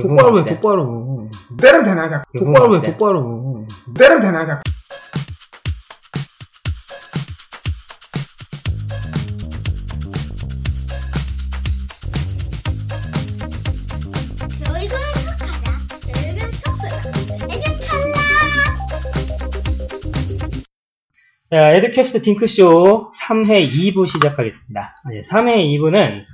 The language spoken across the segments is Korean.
똑바로 해, 똑바로. 때려 대나자. 똑바로 해, 똑바로. 때려 대나자. 자, 에드캐스트 딩크쇼 3회 2부 시작하겠습니다. 네, 3회 2부는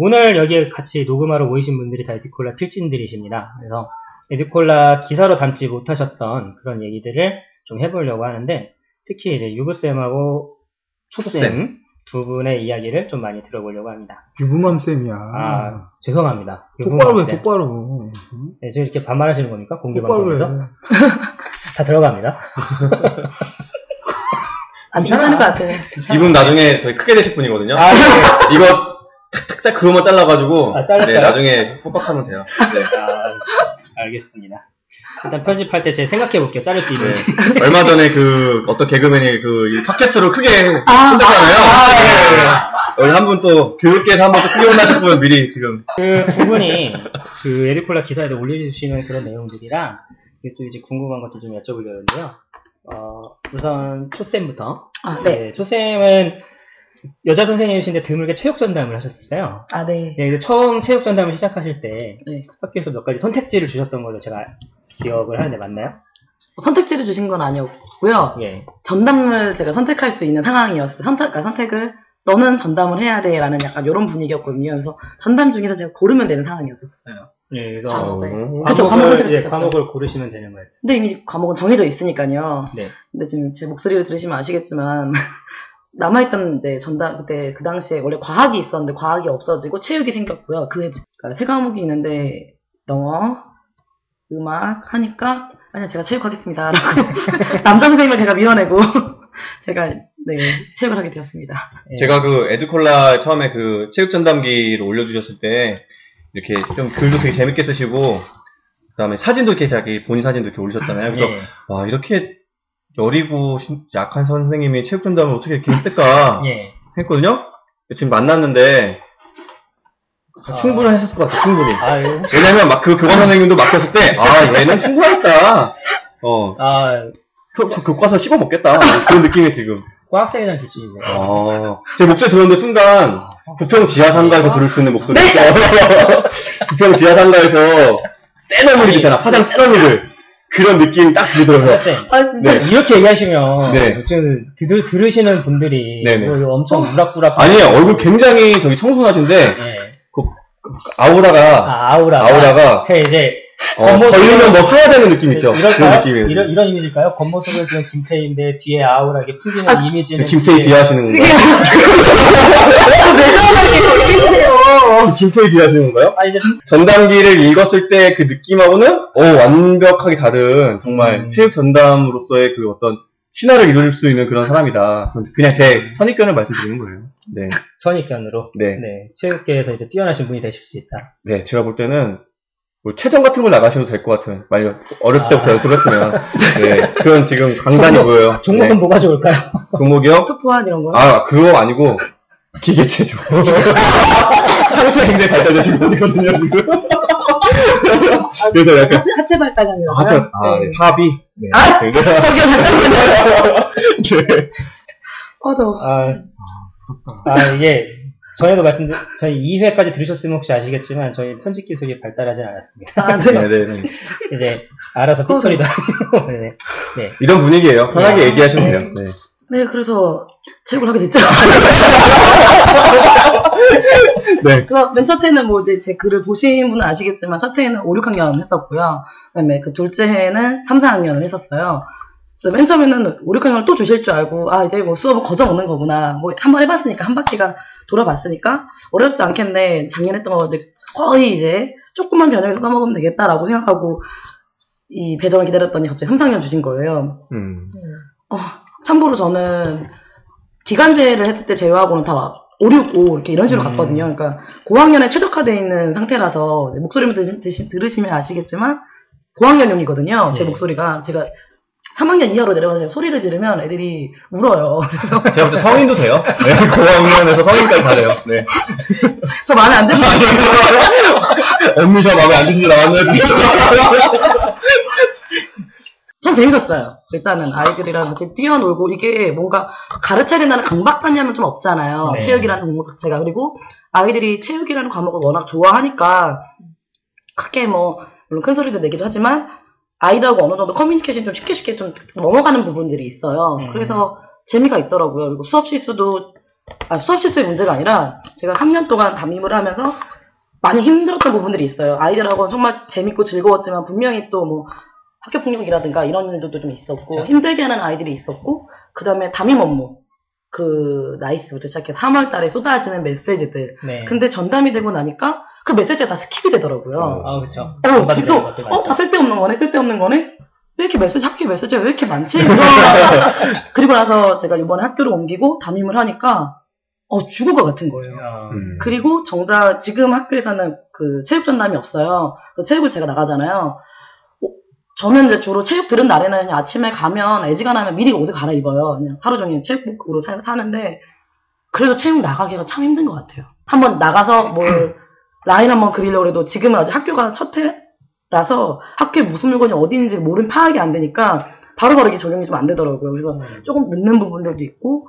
오늘 여기에 같이 녹음하러 모이신 분들이 다 에드콜라 필진들이십니다. 그래서 에드콜라 기사로 담지 못하셨던 그런 얘기들을 좀 해보려고 하는데 특히 이제 유부쌤하고 초쌤 두 분의 이야기를 좀 많이 들어보려고 합니다. 유부맘 쌤이야. 아, 죄송합니다. 똑바로 해. 똑바로. 네, 지금 이렇게 반말하시는 겁니까? 공개 똑바로 방송에서? 해. 다 들어갑니다. 안 괜찮을 것 같아. 이분 나중에 저희 크게 되실 분이거든요. 아, 네. 이거 탁탁탁 그거만 잘라가지고 아, 잘랐어요? 네, 나중에 뽀빡하면 돼요. 네. 아, 알겠습니다. 일단 편집할 때 제가 생각해 볼게요. 자를 수 있는지. 네. 얼마 전에 그 어떤 개그맨이 그이 팟캐스트로 크게 아, 혼났잖아요. 아, 여기 한분 또 교육계에서 한번 또 크게 혼나실 분 미리 지금 그 두 분이 그 에리콜라 기사에도 올려주시는 그런 내용들이랑 또 이제 궁금한 것도 좀 여쭤보려는데요. 어, 우선 초쌤부터. 아, 네. 네, 초쌤은 여자 선생님이신데 드물게 체육 전담을 하셨었어요. 아, 네. 네, 이제 처음 체육 전담을 시작하실 때 네. 학교에서 몇 가지 선택지를 주셨던 걸로 제가 기억을 하는데 맞나요? 선택지를 주신 건 아니었고요. 예. 전담을 제가 선택할 수 있는 상황이었어요. 선택, 그러니까 선택을 너는 전담을 해야 돼 라는 약간 이런 분위기였거든요. 그래서 전담 중에서 제가 고르면 되는 상황이었었어요. 예, 그래서 아, 네. 어, 그쵸, 과목 과목을, 예. 과목을 고르시면 되는 거였죠. 근데 이미 과목은 정해져 있으니까요. 네. 근데 지금 제 목소리를 들으시면 아시겠지만 남아있던 이제 전담 그때 그 당시에 원래 과학이 있었는데 과학이 없어지고 체육이 생겼고요. 그 외, 그러니까 세 과목이 있는데 영어, 음악 하니까 아니야 제가 체육하겠습니다라고 남자 선생님을 제가 밀어내고 제가 네 체육을 하게 되었습니다. 예. 제가 그 에듀콜라 처음에 그 체육 전담기를 올려주셨을 때 이렇게 좀 글도 되게 재밌게 쓰시고 그다음에 사진도 이렇게 자기 본인 사진도 이렇게 올리셨잖아요. 그래서 예. 와 이렇게 여리고 신- 약한 선생님이 체육 전담을 어떻게 이렇게 했을까 예. 했거든요. 지금 만났는데 아. 충분히 했었을 것 같아 충분히. 아, 혹시- 왜냐면 막 그 교과 선생님도 맡겼을 때 아 얘는 충분하겠다. 어, 아, 저, 저 교과서 씹어 먹겠다. 그런 느낌이 지금. 과학생이란 규칙이네. 아, 제 목소리 들었는데 순간 부평 지하상가에서 들을 수 있는 목소리. 부평 지하상가에서 센 얼굴이 있잖아. 화장 센 얼굴. 그런 느낌이 딱 들더라고요. 선생님, 아 네. 이렇게 얘기하시면 네. 지금 들, 들으시는 분들이 네네. 이거 엄청 우락부락 아니에요. 얼굴 굉장히 저기 청순하신데 예. 아우라가 아, 아우라. 아우라가 그 이제 어, 겉모습은- 걸리면 뭐 사야 되는 느낌 있죠. 그런 이럴까요? 느낌이에요. 이런, 이런 이미지일까요? 겉모습은 지금 김태희인데 뒤에 아우라게 풍기는 아, 이미지는 김태희 비하하시는 건가요? 걸리세요. 김태희 비하하시는 건가요? 아, 이제 전담기를 읽었을 때 그 느낌하고는 어, 완벽하게 다른 정말 음. 체육 전담으로서의 그 어떤 신화를 이룰 수 있는 그런 사람이다. 그냥 제 선입견을 말씀드리는 거예요. 네, 선입견으로 네, 네, 체육계에서 이제 뛰어나신 분이 되실 수 있다. 네. 제가 볼 때는 뭐 체전 같은 걸 나가셔도 될 것 같은. 만약 어렸을 때부터 아. 연습했으면 네, 그런 지금 강단이 종목- 보여요. 종목은 네. 뭐가 좋을까요? 종목이요? 투포한 이런 거. 아, 그거 아니고 기계체조. 상체 굉장히 발달되신 분이거든요 지금. 그래서 약간 하체, 발달량이라고요? 하체, 아, 네, 합의. 네. 아, 되게- 저기요 잠깐만요. 네. 어 더워. 아, 아, 이게, 전에도 말씀드린, 저희 2회까지 들으셨으면 혹시 아시겠지만, 저희 편집 기술이 발달하진 않았습니다. 아, 네. 네, 네, 네. 이제, 알아서 삐처리도 하고, 네. 네. 이런 분위기예요. 편하게 네. 얘기하시면 돼요. 네. 네, 그래서 체육을 하게 됐죠. 네. 그래서 맨 첫 해는 뭐 이제 제 글을 보신 분은 아시겠지만 첫 해에는 5, 6학년 했었고요. 그다음에 그 둘째 해는 3, 4학년을 했었어요. 그래서 맨 처음에는 5, 6학년을 또 주실 줄 알고 아 이제 뭐 수업을 거저 오는 거구나. 뭐 한 번 해봤으니까 한 바퀴가 돌아봤으니까 어렵지 않겠네. 작년 했던 거 거의 이제 조금만 변형해서 써먹으면 되겠다라고 생각하고 이 배정을 기다렸더니 갑자기 3, 4학년 주신 거예요. 음. 어, 참고로 저는 기간제를 했을 때 제외하고는 다 5, 6, 5 이렇게 이런 식으로 음. 갔거든요. 그러니까 고학년에 최적화되어 있는 상태라서 목소리만 드시, 들으시면 아시겠지만 고학년용이거든요. 제 네. 목소리가 제가 3학년 이하로 내려가서 소리를 지르면 애들이 울어요. 그래서 제가 볼 때 성인도 돼요. 네, 고학년에서 성인까지 다 돼요. 네. 저 마음에 안 드시는 언니 저 마음에 안 드시지 나왔네요, 진짜. 전 재밌었어요. 일단은 아이들이랑 같이 뛰어놀고 이게 뭔가 가르쳐야 된다는 강박관념은 좀 없잖아요. 네. 체육이라는 공부 자체가. 그리고 아이들이 체육이라는 과목을 워낙 좋아하니까 크게 뭐 물론 큰 소리도 내기도 하지만 아이들하고 어느 정도 커뮤니케이션 좀 쉽게 쉽게 좀 넘어가는 부분들이 있어요. 음. 그래서 재미가 있더라고요. 그리고 수업 시수도 아, 수업 시수의 문제가 아니라 제가 3년 동안 담임을 하면서 많이 힘들었던 부분들이 있어요. 아이들하고는 정말 재밌고 즐거웠지만 분명히 또 뭐 학교 폭력이라든가 이런 일들도 좀 있었고 그쵸. 힘들게 하는 아이들이 있었고 그 다음에 담임 업무 그 나이스부터 시작해 3월 달에 쏟아지는 메시지들 네. 근데 전담이 되고 나니까 그 메시지가 다 skip이 되더라고요. 어. 아, 그쵸. 어, 전담이 계속, 되는 것들 어. 다 쓸데없는 거네, 쓸데없는 거네? 왜 이렇게 메시지, 학교 메시지가 왜 이렇게 많지? 그리고 나서 제가 이번에 학교를 옮기고 담임을 하니까, 어, 죽을 것 같은 거예요. 어, 음. 그리고 정작 지금 학교에서는 그 체육 전담이 없어요. 그 체육을 제가 나가잖아요. 어, 저는 이제 주로 체육 들은 날에는 그냥 아침에 가면 애지간하면 미리 옷을 갈아입어요. 그냥 하루 종일 체육복으로 사, 사는데 그래도 체육 나가기가 참 힘든 것 같아요. 한번 나가서 뭘 라인 한번 그리려고 해도 지금은 아직 학교가 첫 해라서 학교에 무슨 물건이 어디 있는지 모른 파악이 안 되니까 바로바로 이게 적용이 좀 안 되더라고요. 그래서 음. 조금 늦는 부분들도 있고,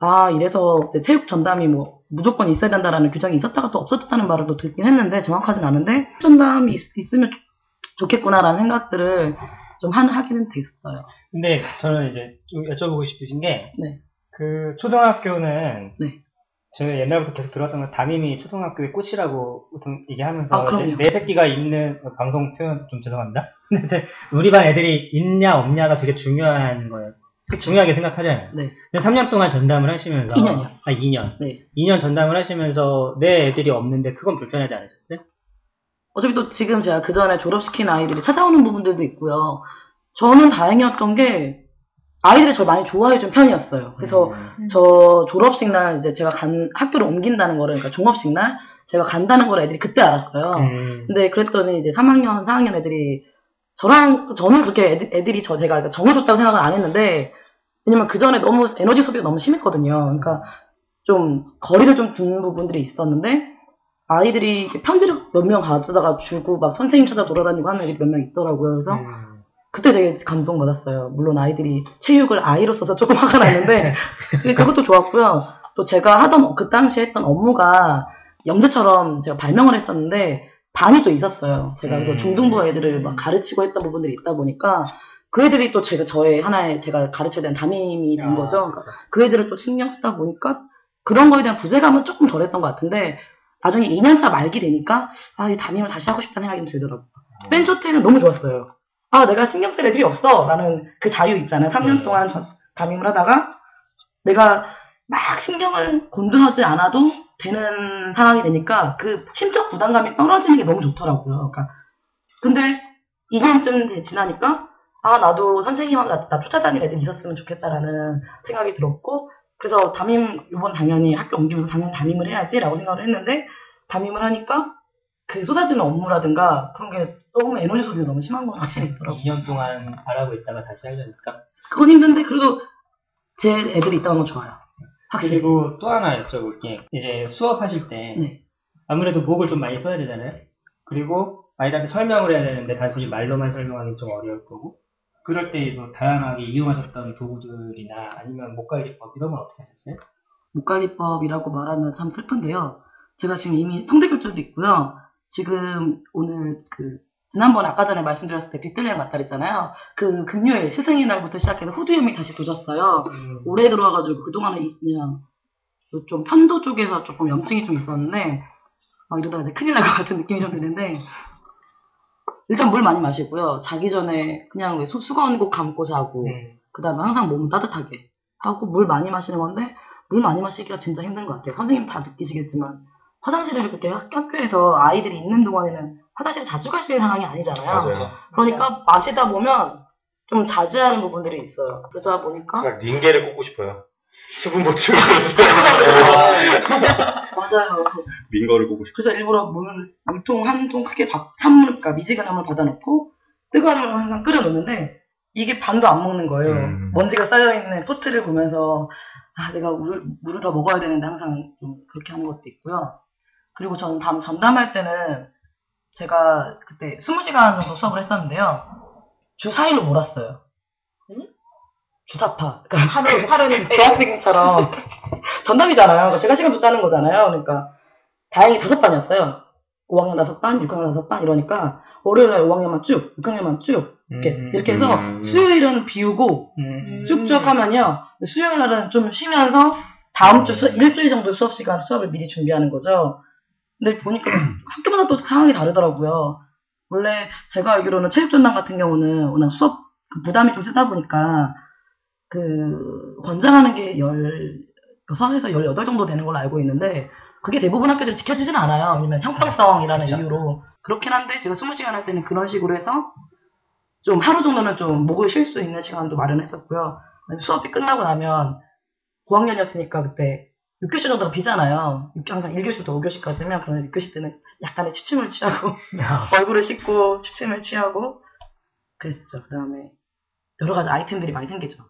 아, 이래서 체육 전담이 뭐 무조건 있어야 된다라는 규정이 있었다가 또 없어졌다는 말을 또 듣긴 했는데, 정확하진 않은데, 전담이 있, 으면 좋겠구나라는 생각들을 좀 한, 하기는 됐어요. 근데 저는 이제 좀 여쭤보고 싶으신 게, 네. 그 초등학교는 네. 저는 옛날부터 계속 들었던 건 담임이 초등학교의 꽃이라고 보통 얘기하면서 아. 이제 내 새끼가 있는 방송 표현 좀 죄송합니다. 근데 우리 반 애들이 있냐 없냐가 되게 중요한 거예요. 중요하게 생각하잖아요. 네. 근데 3년 동안 전담을 하시면서 2년이요. 아 2년. 네. 2년 전담을 하시면서 내 애들이 없는데 그건 불편하지 않으셨어요? 어차피 또 지금 제가 그 전에 졸업시킨 아이들이 찾아오는 부분들도 있고요. 저는 다행이었던 게, 아이들이 저를 많이 좋아해 준 편이었어요. 그래서 음. 저 졸업식 날 이제 제가 간 학교를 옮긴다는 거를 그러니까 종업식 날 제가 간다는 걸 애들이 그때 알았어요. 음. 근데 그랬더니 이제 3학년, 4학년 애들이 저랑 저는 그렇게 애들, 애들이 저 제가 그러니까 정해줬다고 생각은 안 했는데 왜냐면 그 전에 너무 에너지 소비가 너무 심했거든요. 그러니까 좀 거리를 좀 두는 부분들이 있었는데 아이들이 편지를 몇 명 가져다가 주고 막 선생님 찾아 돌아다니고 하는 애들이 몇 명 있더라고요. 그래서 음. 그때 되게 감동받았어요. 물론 아이들이 체육을 아이로 써서 조금 화가 났는데 그것도 좋았고요. 또 제가 하던 그 당시에 했던 업무가 영재처럼 제가 발명을 했었는데 반이 또 있었어요. 제가 그래서 음. 중등부 애들을 막 가르치고 했던 부분들이 있다 보니까 그 애들이 또 제가 저의 하나의 제가 가르쳐야 되는 담임이 된 아, 거죠. 그러니까 그렇죠. 그 애들을 또 신경 쓰다 보니까 그런 거에 대한 부재감은 조금 덜했던 것 같은데 나중에 2년차 말기 되니까 아, 이 담임을 다시 하고 싶다는 생각이 좀 들더라고요. 맨첫 때는 너무 좋았어요. 아, 내가 신경 쓸 애들이 없어. 라는 그 자유 있잖아요. 3년 네. 동안 전 담임을 하다가 내가 막 신경을 곤두하지 않아도 되는 상황이 되니까 그 심적 부담감이 떨어지는 게 너무 좋더라고요. 그러니까 근데 2년쯤 지나니까 아 나도 선생님하고 나, 나 쫓아다닐 애들이 있었으면 좋겠다라는 생각이 들었고 그래서 담임 이번 당연히 학교 옮기면서 당연히 담임을 해야지라고 생각을 했는데 담임을 하니까 그 쏟아지는 업무라든가 그런 게 조금 에너지 소비가 너무 심한 건 확실히 있더라고요. 2년 동안 바라고 있다가 다시 하려니까. 그건 힘든데 그래도 제 애들이 있다는 건 좋아요. 확실히. 그리고 또 하나 여쭤볼 게. 이제 수업하실 때 네. 아무래도 목을 좀 많이 써야 되잖아요. 그리고 아이들한테 설명을 해야 되는데 단순히 말로만 설명하기 좀 어려울 거고. 그럴 때 뭐 다양하게 이용하셨던 도구들이나 아니면 목관리법 이런 건 어떻게 하셨어요? 목관리법이라고 말하면 참 슬픈데요. 제가 지금 이미 성대결절도 있고요. 지금 오늘 그 지난번 아까 전에 말씀드렸을 때 뒷뜰량 갔다 그랬잖아요. 그 금요일 스승의 날부터 시작해서 후두염이 다시 도졌어요. 올해 들어와가지고 그동안은 이- 그냥 좀 편도 쪽에서 조금 염증이 좀 있었는데 아, 이러다가 이제 큰일 날 것 같은 느낌이 좀 드는데 일단 물 많이 마시고요. 자기 전에 그냥 왜 수- 수건 꼭 감고 자고 음. 그 다음에 항상 몸 따뜻하게 하고 물 많이 마시는 건데 물 많이 마시기가 진짜 힘든 것 같아요. 선생님 다 느끼시겠지만 화장실을 그렇게 학- 학교에서 아이들이 있는 동안에는 화장실 자주 갈 수 있는 상황이 아니잖아요. 맞아요. 그러니까 마시다 보면 좀 자제하는 부분들이 있어요. 그러다 보니까 그냥 링게를 꽂고 싶어요. 수분 보충. 맞아요. 민거를 꽂고 싶어요. 그래서 일부러 물, 물통 한 통 크게 밥, 찬물, 그러니까 미지근한 물 받아놓고 뜨거운 물 항상 끓여놓는데 이게 반도 안 먹는 거예요. 음. 먼지가 쌓여있는 포트를 보면서, 아, 내가 물을, 물을 더 먹어야 되는데 항상 좀 그렇게 하는 것도 있고요. 그리고 저는 다음 전담할 때는 제가 그때 20시간 정도 수업을 했었는데요. 주 4일로 몰았어요. 주사파. 그러니까 하루, 하루는 대학생처럼 전담이잖아요. 그러니까 제가 시간표 짜는 거잖아요. 그러니까 다행히 다섯 반이었어요. 5학년 다섯 반, 6학년 다섯 반 이러니까 월요일날 5학년만 쭉, 6학년만 쭉 이렇게 음, 이렇게 해서 음. 수요일은 비우고 음. 쭉쭉 하면요. 수요일 날은 좀 쉬면서 다음 주 수, 일주일 정도 수업 시간 수업을 미리 준비하는 거죠. 근데 보니까 학교마다 또 상황이 다르더라고요. 원래 제가 알기로는 체육전당 같은 경우는 워낙 수업 그 부담이 좀 세다 보니까 그 권장하는 게 16에서 18 정도 되는 걸로 알고 있는데 그게 대부분 학교들이 지켜지진 않아요. 왜냐면 형평성이라는 그쵸. 이유로. 그렇긴 한데 제가 20시간 할 때는 그런 식으로 해서 좀 하루 정도는 좀 목을 쉴 수 있는 시간도 마련했었고요. 수업이 끝나고 나면 고학년이었으니까 그때 6교시 정도가 비잖아요. 육- 항상 1교시부터 5교시까지면 그러면 6교시 때는 약간의 취침을 취하고 얼굴을 씻고 취침을 취하고 그랬죠. 그 다음에 여러 가지 아이템들이 많이 생기죠.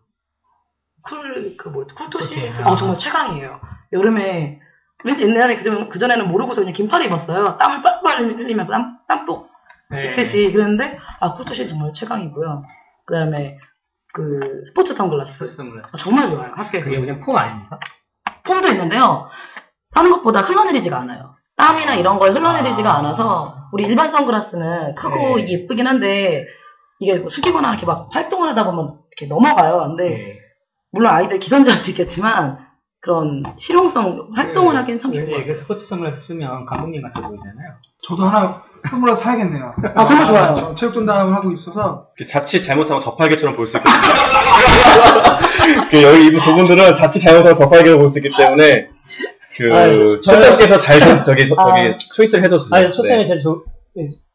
쿨, 그 뭐, 쿨토시. 쿨토시. 아, 정말 최강이에요. 여름에, 왠지 옛날에 그전, 그 전에는 모르고서 그냥 긴팔을 입었어요. 땀을 뻘뻘 흘리면서 땀, 땀복 네. 입듯이. 그랬는데, 아, 쿨토시 정말 최강이고요. 그 다음에, 그, 스포츠 선글라스. 선글라스. 아, 정말 좋아요. 학교에서. 그게 그냥 폼 아닙니까? 폼도 있는데요. 다른 것보다 흘러내리지가 않아요. 땀이나 이런 거에 흘러내리지가 아. 않아서 우리 일반 선글라스는 크고 네. 이게 예쁘긴 한데 이게 뭐 숙이거나 이렇게 막 활동을 하다 보면 이렇게 넘어가요. 근데 네. 물론 아이들 기선제압도 있겠지만 그런 실용성 활동을 하기엔 참 좋은 것 같아요. 그 스포츠 선글라스 쓰면 감독님 같아 보이잖아요. 저도 하나 선글라스 사야겠네요. 아, 정말 좋아요. 저 체육 전담을 하고 있어서 이렇게 자칫 잘못하면 저팔계처럼 볼 수 있거든요. 그 여기 이분 두 분들은 자칫 잘못하면 저팔계로 볼 수 있기 때문에 그 아유, 초장께서 잘좀 저기 서- 아. 저기 초이스를 해줬어요. 아니, 초쌤이 제일 조-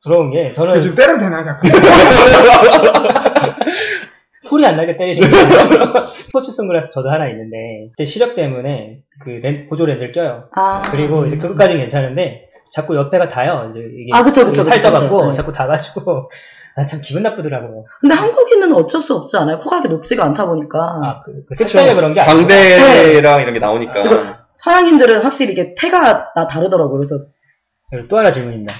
부러운 게, 저는 지금 때려도 되나요, 자꾸? 소리 안 나게 때리시는 스포츠 선글라스 저도 하나 있는데, 그때 시력 때문에 그 렌- 보조 렌즈를 껴요. 아, 그리고 이제 그것까지 괜찮은데, 자꾸 옆에가 닿아요. 이제 이게 아, 그쵸, 그쵸, 살쪄갖고. 네. 자꾸 닿아가지고, 아, 참 기분 나쁘더라고요. 근데 한국인은 어쩔 수 없지 않아요? 코가 그렇게 높지가 않다 보니까 아, 그, 그 색깔이 그런 게 아니고. 광대랑 이런 게 나오니까. 서양인들은 확실히 이게 태가 다 다르더라고요. 그래서 그리고 또 하나 질문입니다.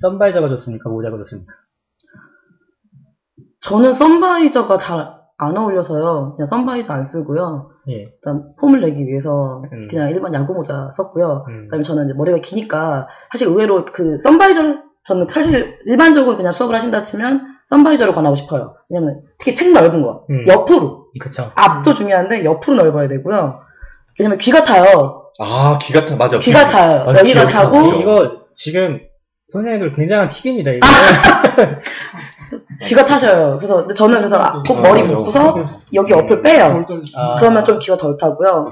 선바이저가 좋습니까? 모자가 좋습니까? 저는 선바이저가 잘 안 어울려서요. 그냥 선바이저 안 쓰고요. 예. 일단 폼을 내기 위해서 음. 그냥 일반 야구 모자 썼고요. 음. 그다음에 저는 이제 머리가 기니까 사실 의외로 그 선바이저 저는 사실 일반적으로 그냥 수업을 하신다 치면 선바이저를 권하고 싶어요. 왜냐면 특히 책 넓은 거 음. 옆으로 그쵸. 앞도 중요한데 옆으로 넓어야 되고요. 왜냐면 귀가 타요. 아 귀가 타 맞아. 귀가 타요. 아, 여기가 귀가 타고 타고. 이거 지금 선생님들 굉장한 팁입니다. 이거. 귀가 타셔요. 그래서 근데 저는 그래서 아, 꼭 머리 아, 묶고서 여기 옆을 빼요. 아. 그러면 좀 귀가 덜 타고요.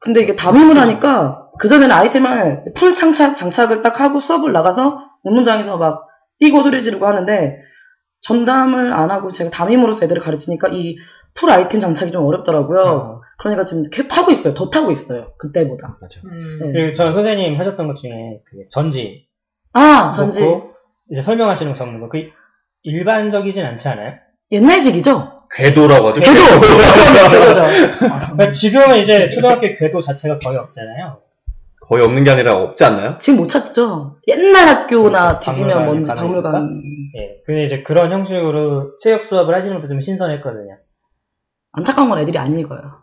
근데 이게 담임을 하니까 그전에는 아이템을 full 장착, 장착을 딱 하고 수업을 나가서 운동장에서 막 뛰고 소리 지르고 하는데 전담을 안 하고 제가 담임으로서 애들을 가르치니까 이 full 아이템 장착이 좀 어렵더라고요. 어. 그러니까 지금 계속 타고 있어요. 더 타고 있어요. 그때보다. 맞아. 네. 그리고 저는 선생님 하셨던 것 중에 그 전지 아, 전지. 이제 설명하시는 거. 그 일반적이진 않지 않아요? 옛날식이죠? 궤도라고 하죠. 궤도! 궤도죠. 그러니까 지금은 이제 초등학교 궤도 자체가 거의 없잖아요. 거의 없는 게 아니라 없지 않나요? 지금 못 찾죠? 옛날 학교나 그렇죠. 뒤지면 뭔지 박물관. 예. 근데 이제 그런 형식으로 체육 수업을 하시는 것도 좀 신선했거든요. 안타까운 건 애들이 안 읽어요.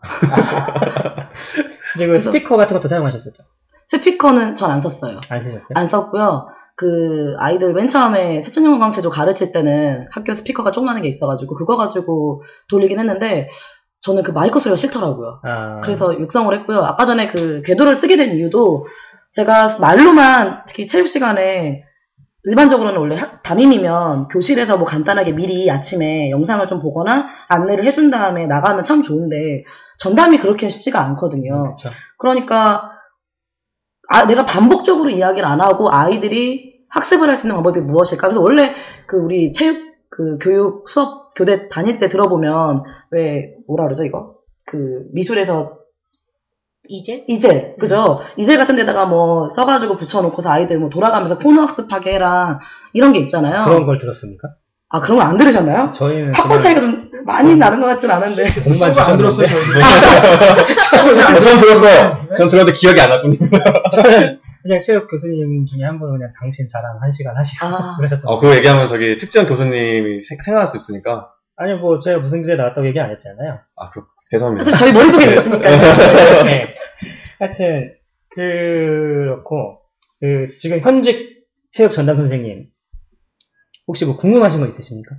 근데 그 그래서- 스피커 같은 것도 사용하셨었죠? 스피커는 전 안 썼어요. 안 쓰셨어요? 안 썼고요. 그 아이들 맨 처음에 세천영광체조 가르칠 때는 학교 스피커가 조그마한 게 있어가지고 그거 가지고 돌리긴 했는데 저는 그 마이크 소리가 싫더라고요. 아. 그래서 육성을 했고요. 아까 전에 그 궤도를 쓰게 된 이유도 제가 말로만 특히 체육 시간에 일반적으로는 원래 학- 담임이면 교실에서 뭐 간단하게 미리 아침에 영상을 좀 보거나 안내를 해준 다음에 나가면 참 좋은데 전담이 그렇게 쉽지가 않거든요. 그렇죠. 그러니까 아, 내가 반복적으로 이야기를 안 하고 아이들이 학습을 할 수 있는 방법이 무엇일까? 그래서 원래 그 우리 체육 그 교육 수업 교대 다닐 때 들어보면 왜 뭐라 그러죠 이거 그 미술에서 이제? 이제 그죠 이제 같은 데다가 뭐 써가지고 붙여놓고서 아이들 뭐 돌아가면서 코너 학습하게 해라 이런 게 있잖아요. 그런 걸 들었습니까? 아, 그런 거 안 들으셨나요? 저희는 학번 그냥 차이가 좀 많이 나는 것 같진 않은데. 공만 안 들었어요. 전 들었어. 전 들었는데 기억이 안 났군요. 그냥 체육 교수님 중에 한 분은 그냥 당신 자랑 한 시간 하시고 아. 그러셨던 어, 그거 얘기하면 저기 특정 교수님이 생- 생각날 수 있으니까. 아니 뭐 제가 무슨 길에 나왔다고 얘기 안 했잖아요. 아, 그렇, 죄송합니다. 하여튼 저희 머릿속에 있으니까. 네. 하여튼 그렇고 그 지금 현직 체육 전담 선생님 혹시 뭐 궁금하신 거 있으십니까?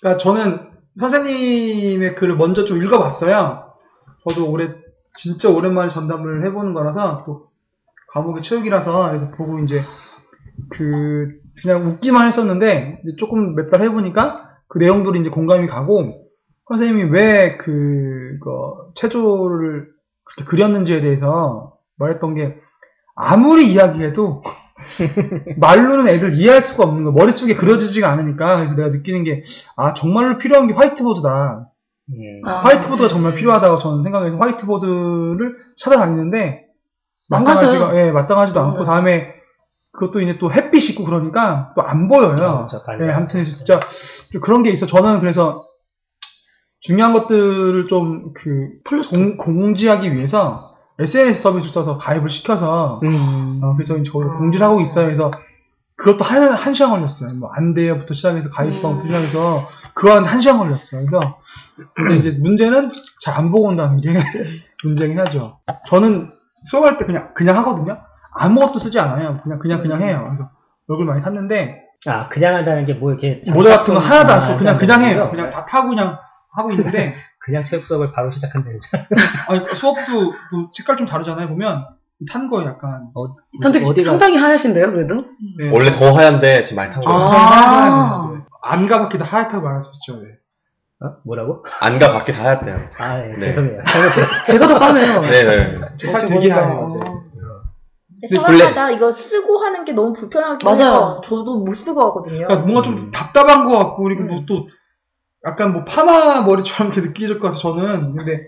그러니까 저는 선생님의 글을 먼저 좀 읽어봤어요. 저도 올해 진짜 오랜만에 전담을 해보는 거라서 또 과목이 체육이라서 그래서 보고 이제 그 그냥 웃기만 했었는데 이제 조금 몇 달 해보니까 그 내용들이 이제 공감이 가고 선생님이 왜 그거 체조를 그렇게 그렸는지에 대해서 말했던 게 아무리 이야기해도 말로는 애들 이해할 수가 없는 거 머릿속에 그려지지가 않으니까 그래서 내가 느끼는 게 아 정말로 필요한 게 화이트보드다 음. 아, 화이트보드가 네. 정말 필요하다고 저는 생각해서 화이트보드를 찾아다니는데. 마땅하지가 예 마땅하지도 않고 맞아요. 다음에 그것도 이제 또 햇빛 있고 그러니까 또 안 보여요. 아, 진짜. 예, 아무튼 진짜 좀 그런 게 있어. 저는 그래서 중요한 것들을 좀 그 공지하기 위해서 SNS 서비스를 써서 가입을 시켜서 음. 어, 그래서 이제 거기서 공지를 하고 있어요. 그래서 그것도 한, 한 시간 걸렸어요. 뭐, 안 돼요부터 시작해서 가입방부터 음. 시작해서 그거 한, 한 시간 걸렸어요. 그래서 근데 이제 문제는 잘 안 보고 온다는 게 문제긴 하죠. 저는 수업할 때 그냥, 그냥 하거든요. 아무것도 쓰지 않아요. 그냥, 그냥, 그냥 해요. 그래서 얼굴 많이 탔는데 아 그냥 한다는 게 뭐 이렇게 모자 같은 거 하나도 안 쓰고 아, 그냥, 그냥 해요. 그냥 다 타고 그냥 하고 있는데 그냥 체육 수업을 바로 시작한다는 아니, 수업도 또 색깔 좀 다르잖아요. 보면 탄 거예요, 약간. 어, 상당히, 어디가 상당히 하얗신데요, 그래도? 네. 원래 더 하얀데 지금 많이 탄 거예요. 아. 안 가봤기 다 하얗다고 말할 수 있죠. 네. 어? 뭐라고? 안과 밖에 다 하얗대요. 아 예, 네. 죄송해요. 제가 더 까매요. 네네. 살 어, 되게 보니까. 하얘요. 네. 원래- 사람마다 이거 쓰고 하는 게 너무 불편하긴 맞아요. 해요. 저도 못 쓰고 하거든요. 그러니까 뭔가 음. 좀 답답한 것 같고 그리고 뭐또 약간 뭐 파마 머리처럼 이렇게 느껴질 것 같아서 저는 근데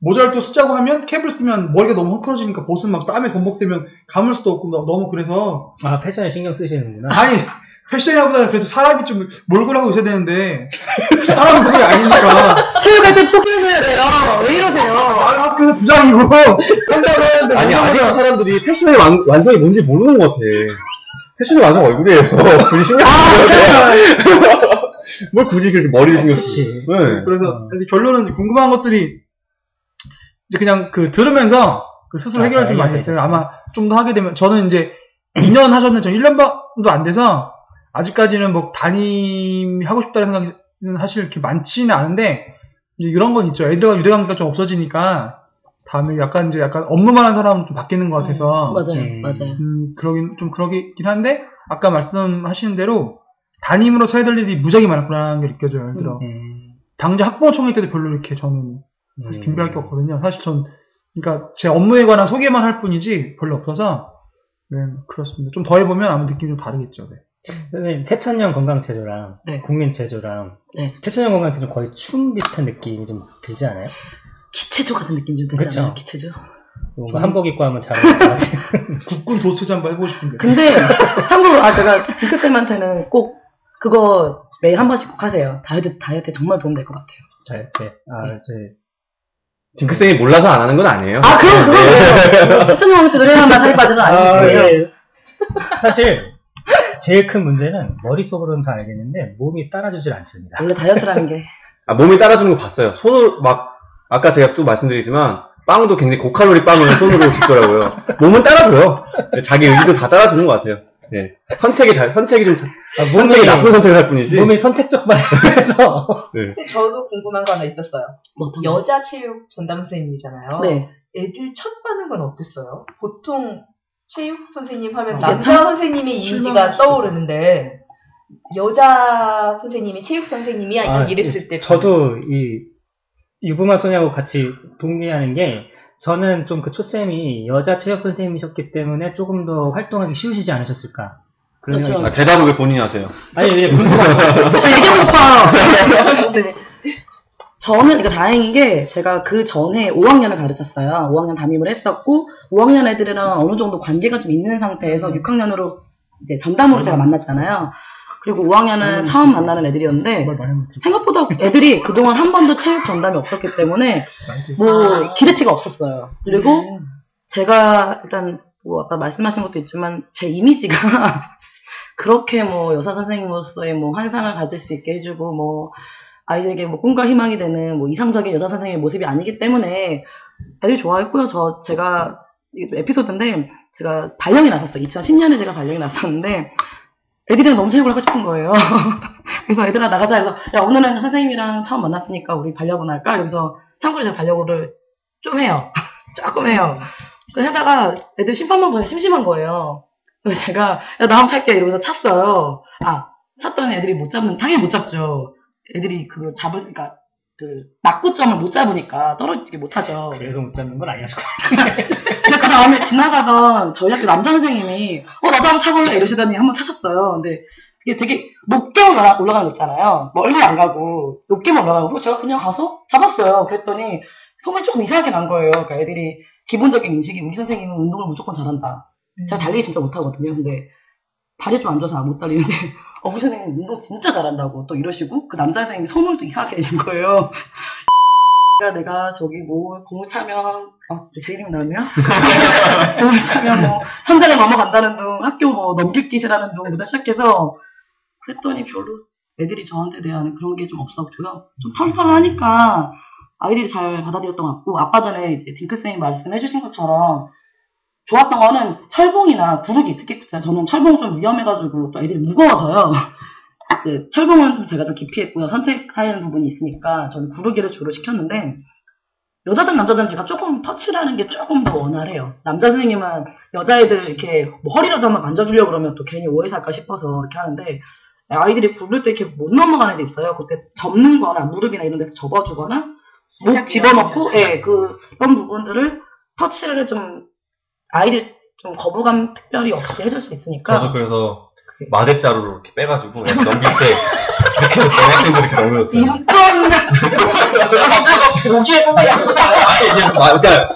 모자를 또 쓰자고 하면 캡을 쓰면 머리가 너무 헝클어지니까 벗으면 막 땀에 범벅되면 감을 수도 없고 너- 너무 그래서 아 패션에 신경 쓰시는구나. 아니 패션이라보다는 그래도 사람이 좀 몰골 하고 있어야 되는데 사람은 그게 아니니까 체육할 때 포기해줘야 돼요. 왜 이러세요? 아, 학교에서 부장이고 한다고 하는데 아니, 아직 사람들이 패션의 완, 완성이 뭔지 모르는 것 같아. 패션의 완성 얼굴이에요. 굳이 신경 쓰지 뭘 굳이 그렇게 머리를 신경 쓰지. 네. 그래서 결론은 궁금한 것들이 이제 그냥 그 들으면서 그 스스로 아, 해결을 좀 많이 아, 했어요. 아마 좀 더 하게 되면 저는 이제 2년 하셨는데 저는 1년도 안 돼서 아직까지는 뭐 담임하고 싶다는 생각은 사실 이렇게 많지는 않은데 이제 이런 건 있죠. 애들과 유대 관계가 좀 없어지니까 다음에 약간 이제 약간 업무만 한 사람은 좀 바뀌는 것 같아서 맞아요, 음. 맞아요. 음, 그러긴, 좀 그러긴 한데, 아까 말씀하시는 대로, 담임으로서 해야 될 일이 무지하게 많구나라는 게 느껴져요. 예를 들어. 음, 당장 학부모 총회 때도 별로 이렇게 저는 사실 음. 준비할 게 없거든요. 사실 전, 그러니까 제 업무에 관한 소개만 할 뿐이지 별로 없어서, 네, 그렇습니다. 좀 더 해보면 아마 느낌이 좀 다르겠죠. 네. 선생님, 태천형 건강체조랑 네. 국민체조랑 네. 태천형 건강체조 거의 춤 비슷한 느낌이 좀 들지 않아요? 기체조 같은 느낌 좀 그쵸. 들잖아요, 기체조. 뭔가 한복 입고 하면 잘 어울릴 것 같아요. 국군 도스제 한번 해보고 싶은데. 근데, 참고로, 아, 제가 딩크쌤한테는 꼭 그거 매일 한 번씩 꼭 하세요. 다이어트, 다이어트에 정말 도움 될 것 같아요. 잘, 네. 아, 저, 딩크쌤이 몰라서 안 하는 건 아니에요. 아, 그럼, 그거예요. 수천만 원치도 해야만 살이 빠지는 거 아. 예. 사실, 제일 큰 문제는 머릿속으로는 다 알겠는데 몸이 따라주질 않습니다. 원래 다이어트라는 게. 아, 몸이 따라주는 거 봤어요. 손으로 막 아까 제가 또 말씀드리지만 빵도 굉장히 고칼로리 빵을 손으로 집더라고요. 몸은 따라줘요. 자기 의지도 다 따라주는 것 같아요. 네. 선택이 잘 선택이 좀 아, 선택이 나쁜 선택을 할 뿐이지. 몸이 선택적 반응해서 네. 근데 저도 궁금한 거 하나 있었어요. 뭐? 여자 체육 전담 선생님이잖아요. 네. 애들 첫 반응은 어땠어요? 보통 체육 선생님 하면 아, 남자 선생님의 이미지가 떠오르는데 여자 선생님이 체육 선생님이야 아, 이랬을 때 저도 이 유부마 소녀하고 같이 동의하는 게 저는 좀 그 초쌤이 여자 체육 선생님이셨기 때문에 조금 더 활동하기 쉬우시지 않으셨을까 그런 그렇죠. 생각이 아, 대답을 왜 본인이 하세요? 아니 예, 궁금한 저 얘기하고 싶어요. 네. 저는 이거 다행인 게 제가 그 전에 5학년을 가르쳤어요. 5학년 담임을 했었고 5학년 애들이랑 어느 정도 관계가 좀 있는 상태에서 6학년으로 이제 전담으로 제가 만났잖아요. 그리고 5학년은 음, 처음 만나는 애들이었는데. 생각보다 애들이 그동안 한 번도 체육 전담이 없었기 때문에 뭐 기대치가 없었어요. 그리고 제가 일단 뭐 아까 말씀하신 것도 있지만 제 이미지가 그렇게 뭐 여사 선생님으로서의 뭐 환상을 가질 수 있게 해주고 뭐 아이들에게 뭐 꿈과 희망이 되는 뭐 이상적인 여사 선생님의 모습이 아니기 때문에 애들이 좋아했고요. 저 제가 이게 좀 에피소드인데 제가 발령이 났었어요. 2010년에 제가 발령이 났었는데 애들이랑 너무 체육을 하고 싶은 거예요. 그래서 애들아 나가자 해서 야 오늘은 선생님이랑 처음 만났으니까 우리 반려군 할까? 그래서 참고로 제가 반려군을 좀 해요. 조금 해요. 그래서 하다가 애들 심판만 보니 심심한 거예요. 그래서 제가 야 나 한번 탈게 이러면서 찼어요. 아 찼더니 애들이 못 잡는 당연히 못 잡죠. 애들이 그거 잡을 그러니까 그 낙구점을 못 잡으니까 떨어지게 못 하죠. 그래서 못 잡는 건 아니었을 것 같아요. 근데 그 다음에 지나가던 저희 학교 남자 선생님이 어 나도 한번 차볼래 이러시더니 한번 차셨어요. 근데 이게 되게 높게 올라, 올라가는 거 있잖아요. 멀리 안 가고 높게만 올라가고 제가 그냥 가서 잡았어요. 그랬더니 소문이 조금 이상하게 난 거예요. 그러니까 애들이 기본적인 인식이 우리 선생님은 운동을 무조건 잘한다. 제가 달리기 진짜 못하거든요. 근데 발이 좀 안 좋아서 못 달리는데 어, 우리 선생님 운동 진짜 잘한다고 또 이러시고 그 남자 선생님이 또 이상하게 내신 거예요. 내가 저기 뭐 공을 차면 아, 제 이름이 나오면 공을 차면 뭐 천장에 넘어간다는 둥 학교 뭐 넘길기세라는 둥부터 시작해서 그랬더니 별로 애들이 저한테 대한 그런 게 좀 없었고요. 좀 털털하니까 아이들이 잘 받아들였던 것 같고 아까 전에 이제 딩크 쌤이 말씀해주신 것처럼 좋았던 거는 철봉이나 구르기 특히 저는 철봉 좀 위험해가지고 또 애들이 무거워서요. 네, 철봉은 좀 제가 좀 기피했고요. 선택하는 부분이 있으니까 저는 구르기를 주로 시켰는데 여자든 남자든 제가 조금 터치라는 게 조금 더 원활해요. 남자 선생님은 여자애들 이렇게 뭐 허리라도 한번 만져주려고 그러면 또 괜히 오해 살까 싶어서 이렇게 하는데 아이들이 구를 때 이렇게 못 넘어가는 데 있어요. 그때 접는 거나 무릎이나 이런 데서 접어주거나 목 집어넣고 예, 그, 그런 부분들을 터치를 좀 아이들 좀 거부감 특별히 없이 해줄 수 있으니까 저도 그래서 마대자루로 이렇게 빼가지고 넘길 때 이렇게 대학생들 이렇게 넘겨줬어요. 인권 그러니까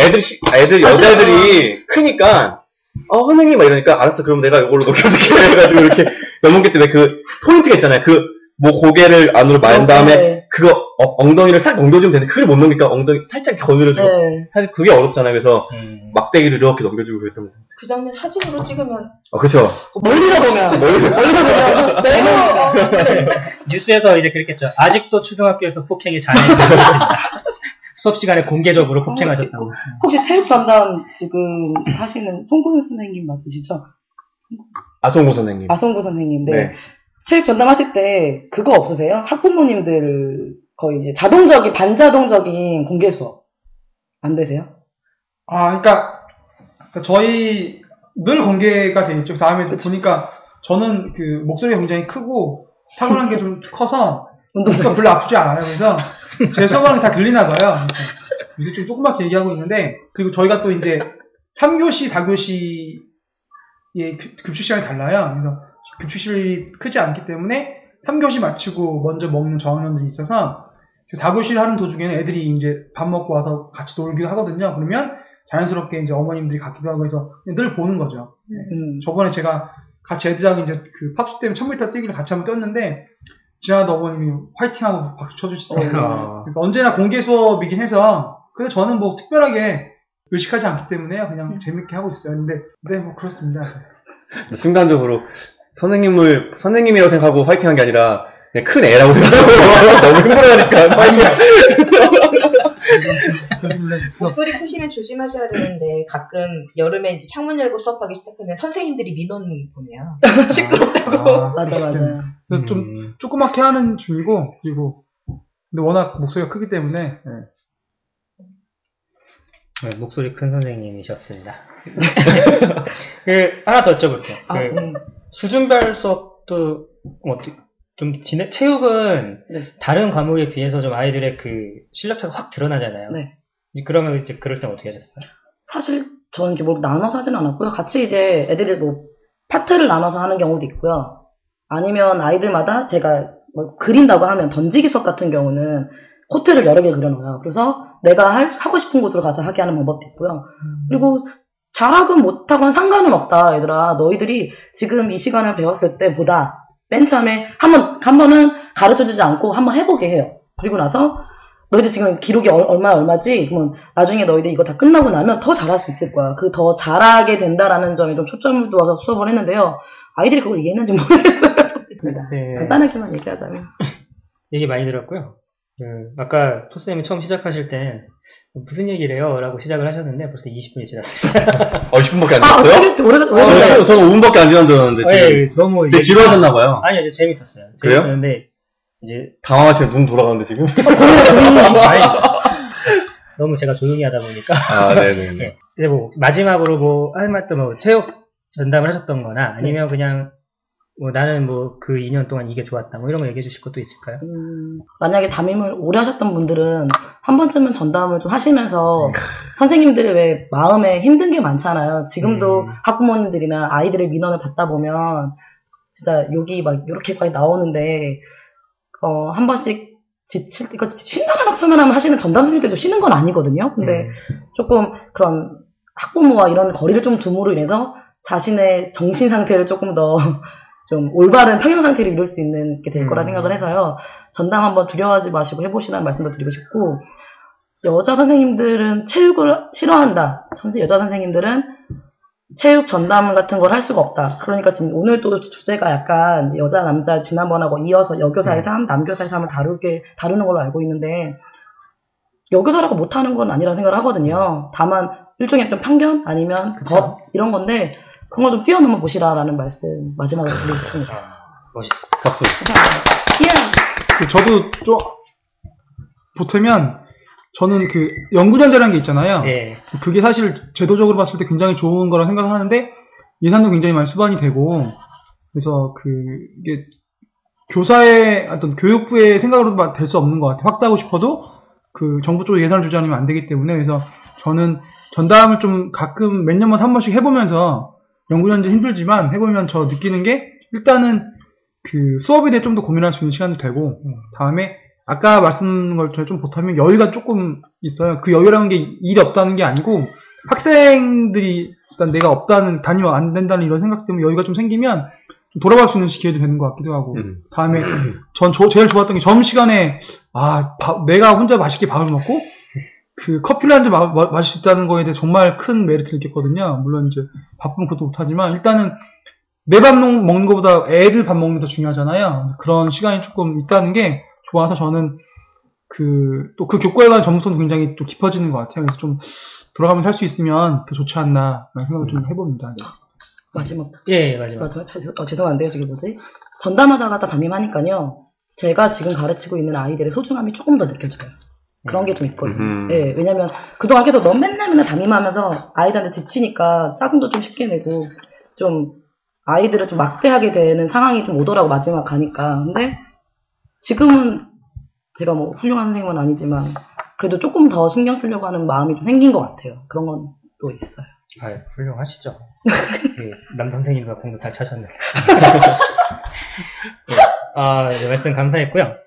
애들 시- 애들 여자애들이 크니까 어 선생님 막 이러니까 알았어 그럼 내가 이걸로 넘겨줄게 해가지고 이렇게 넘기 때문에 그 포인트가 있잖아요. 그 뭐 고개를 안으로 만 다음에 네. 그거 어, 엉덩이를 싹 넘겨주면 되는데 그걸 못 넘기니까 엉덩이 살짝 거늘어주고 네. 사실 그게 어렵잖아요. 그래서 음. 막대기를 이렇게 넘겨주고 그랬던 그 장면 사진으로 찍으면 어 그렇죠. 멀리서 보면 멀리서 보면 네. 뉴스에서 이제 그랬겠죠. 아직도 초등학교에서 되고 있습니다. 수업 시간에 공개적으로 폭행하셨다고. 혹시 체육 전담 지금 하시는 송구현 선생님 맞으시죠? 아송고 선생님. 아송구 선생님. 네. 네. 체육 전담 하실 때 그거 없으세요? 학부모님들 거의 이제 자동적인 반자동적인 공개 수업 안 되세요? 아, 그러니까 저희 늘 공개가 돼 있죠. 다음에 보니까 저는 그 목소리가 굉장히 크고 타고난 게 좀 커서 운동 그러니까 별로 아프지 않아요. 그래서 제 수업하는 게다 들리나 봐요. 그래서 요새 좀 조그맣게 얘기하고 있는데 그리고 저희가 또 이제 3교시, 4교시의 급식 시간이 달라요. 그래서 급식실이 크지 않기 때문에 3교시 마치고 먼저 먹는 저학년들이 있어서 4교시를 하는 도중에는 애들이 이제 밥 먹고 와서 같이 놀기도 하거든요. 그러면 자연스럽게 이제 어머님들이 갖기도 하고 해서 늘 보는 거죠. 음. 저번에 제가 같이 애들하고 이제 그 팝스 때문에 1000m 뛰기를 같이 한번 뛰었는데 지나가다 어머님이 화이팅하고 박수 쳐주시더라고요. 아. 그러니까 언제나 공개 수업이긴 해서 근데 저는 뭐 특별하게 의식하지 않기 때문에 그냥 재밌게 하고 있어요. 근데 네 뭐 그렇습니다. 순간적으로 선생님을 선생님이라고 생각하고 화이팅한 게 아니라 그냥 큰 애라고 생각하고 너무 힘들어하니까 화이팅. 목소리 크시면 조심하셔야 되는데 가끔 여름에 이제 창문 열고 수업하기 시작하면 선생님들이 민원 보내요. 아, 맞아 맞아요. 그래서 좀 음. 조그맣게 하는 중이고 그리고 근데 워낙 목소리가 크기 때문에 네. 네, 목소리 큰 선생님이셨습니다. 그 하나 더 여쭤볼게요. 아, 그 음. 수준별 수업도 어떻게 좀 지내 체육은 네. 다른 과목에 비해서 좀 아이들의 그 실력차가 확 드러나잖아요. 네. 그러면 이제 그럴 땐 어떻게 하셨어요? 사실 저는 이렇게 뭐 나눠서 하진 않았고요. 같이 이제 애들이 뭐 파트를 나눠서 하는 경우도 있고요. 아니면 아이들마다 제가 뭐 그린다고 하면 던지기 수업 같은 경우는 코트를 여러 개 그려놓아요. 그래서 내가 할- 하고 싶은 곳으로 가서 하게 하는 방법도 있고요. 그리고 잘하건 못하건 상관은 없다, 얘들아. 너희들이 지금 이 시간을 배웠을 때보다 맨 처음에 한 번, 한 번은 가르쳐 주지 않고 한 번 해보게 해요. 그리고 나서 너희들 지금 기록이 얼- 얼마 얼마지? 그러면 나중에 너희들 이거 다 끝나고 나면 더 잘할 수 있을 거야. 그 더 잘하게 된다라는 점에 좀 초점을 두어서 수업을 했는데요. 아이들이 그걸 이해했는지 모르겠어요. 네, 간단하게만 얘기하자면. 얘기 많이 들었고요. 그, 아까 토스님이 처음 시작하실 때 무슨 얘기를 해요? 라고 시작을 하셨는데 벌써 20분이 지났습니다. 어, 20분밖에 안 아, 됐어요? 어떻게 오래, 어, 오래, 네, 저는 5분밖에 안 지난 줄 알았는데 어, 지금 예, 너무 얘기- 지루하셨나봐요. 아니요, 이제 재밌었어요. 그래요? 재밌었는데 이제 당황하시면 눈 돌아가는데 지금? 아니, 너무 제가 조용히 하다 보니까 아, 네네네. 네. 근데 뭐 마지막으로 뭐 할 말도 뭐 체육 전담을 하셨던거나 아니면 그냥 뭐 나는 뭐 그 2년 동안 이게 좋았다 뭐 이런 거 얘기해 주실 것도 있을까요? 음, 만약에 담임을 오래 하셨던 분들은 한 번쯤은 전담을 좀 하시면서 선생님들이 왜 마음에 힘든 게 많잖아요. 지금도 음. 학부모님들이나 아이들의 민원을 받다 보면 진짜 욕이 막 이렇게까지 나오는데 어, 한 번씩 지칠 이거 쉰다는 표현하면 하시는 전담 선생님들도 쉬는 건 아니거든요. 근데 음. 조금 그런 학부모와 이런 거리를 좀 둠으로 인해서 자신의 정신 상태를 조금 더 좀 올바른 평형 상태를 이룰 수 있는 게 될 거라 음. 생각을 해서요. 전담 한번 두려워하지 마시고 해보시라는 말씀도 드리고 싶고 여자 선생님들은 체육을 싫어한다. 선생 여자 선생님들은 체육 전담 같은 걸 할 수가 없다. 그러니까 지금 오늘 또 주제가 약간 여자 남자 지난번하고 이어서 여교사의 음. 삶, 남교사의 삶을 다루게 다루는 걸로 알고 있는데 여교사라고 못하는 건 아니라 생각을 하거든요. 다만 일종의 좀 편견 아니면 그쵸. 법 이런 건데 그런 걸 좀 뛰어넘어 보시라라는 말씀 마지막으로 드리고 싶습니다. 아, 멋있어. 박수. 예. 그 저도 좀 보태면 저는 그 연구전자라는 게 있잖아요. 예. 그게 사실 제도적으로 봤을 때 굉장히 좋은 거라 생각을 하는데 예산도 굉장히 많이 수반이 되고 그래서 그게 교사의 어떤 교육부의 생각으로 될수 없는 것 같아요. 확대하고 싶어도 그 정부 쪽으로 예산을 주지 않으면 안 되기 때문에 그래서 저는 전담을 좀 가끔 몇 년마다 한 번씩 해보면서 연구전자 힘들지만 해보면 저 느끼는 게 일단은 그 수업에 대해 좀 더 고민할 수 있는 시간도 되고 다음에 아까 말씀한 것처럼 좀 보태면 여유가 조금 있어요. 그 여유라는 게 일이 없다는 게 아니고 학생들이 일단 내가 없다는 다니면 안 된다는 이런 생각 때문에 여유가 좀 생기면 좀 돌아갈 수 있는 기회도 되는 것 같기도 하고 음. 다음에 전 저- 제일 좋았던 게 점심시간에 아 밥- 내가 혼자 맛있게 밥을 먹고 그 커피를 한 잔 마실 수 있다는 거에 대해 정말 큰 메리트를 느꼈거든요. 물론 이제 바쁘면 그것도 못하지만 일단은 내 밥 먹는 것보다 애들 밥 먹는 게 더 중요하잖아요. 그런 시간이 조금 있다는 게 좋아서 저는 그 또 그 교과에 관한 전문성도 굉장히 또 깊어지는 것 같아요. 그래서 좀 돌아가면서 할 수 있으면 더 좋지 않나 라는 생각을 좀 해봅니다. 네. 마지막 예, 예, 마지막. 어, 저, 저, 어, 죄송한데요, 저게 뭐지? 전담하다가 다 담임하니까요, 제가 지금 가르치고 있는 아이들의 소중함이 조금 더 느껴져요. 그런 게 좀 있거든요. 음흠. 예, 왜냐면 그동안 계속 너무 맨날 맨날 담임하면서 아이들한테 지치니까 짜증도 좀 쉽게 내고, 좀 아이들을 좀 막대하게 되는 상황이 좀 오더라고, 마지막 가니까. 근데 지금은 제가 뭐 훌륭한 선생님은 아니지만, 그래도 조금 더 신경 쓰려고 하는 마음이 좀 생긴 것 같아요. 그런 건 또 있어요. 아, 훌륭하시죠. 예, 남 선생님과 공도 잘 차셨네. 예, 아, 네, 말씀 감사했고요.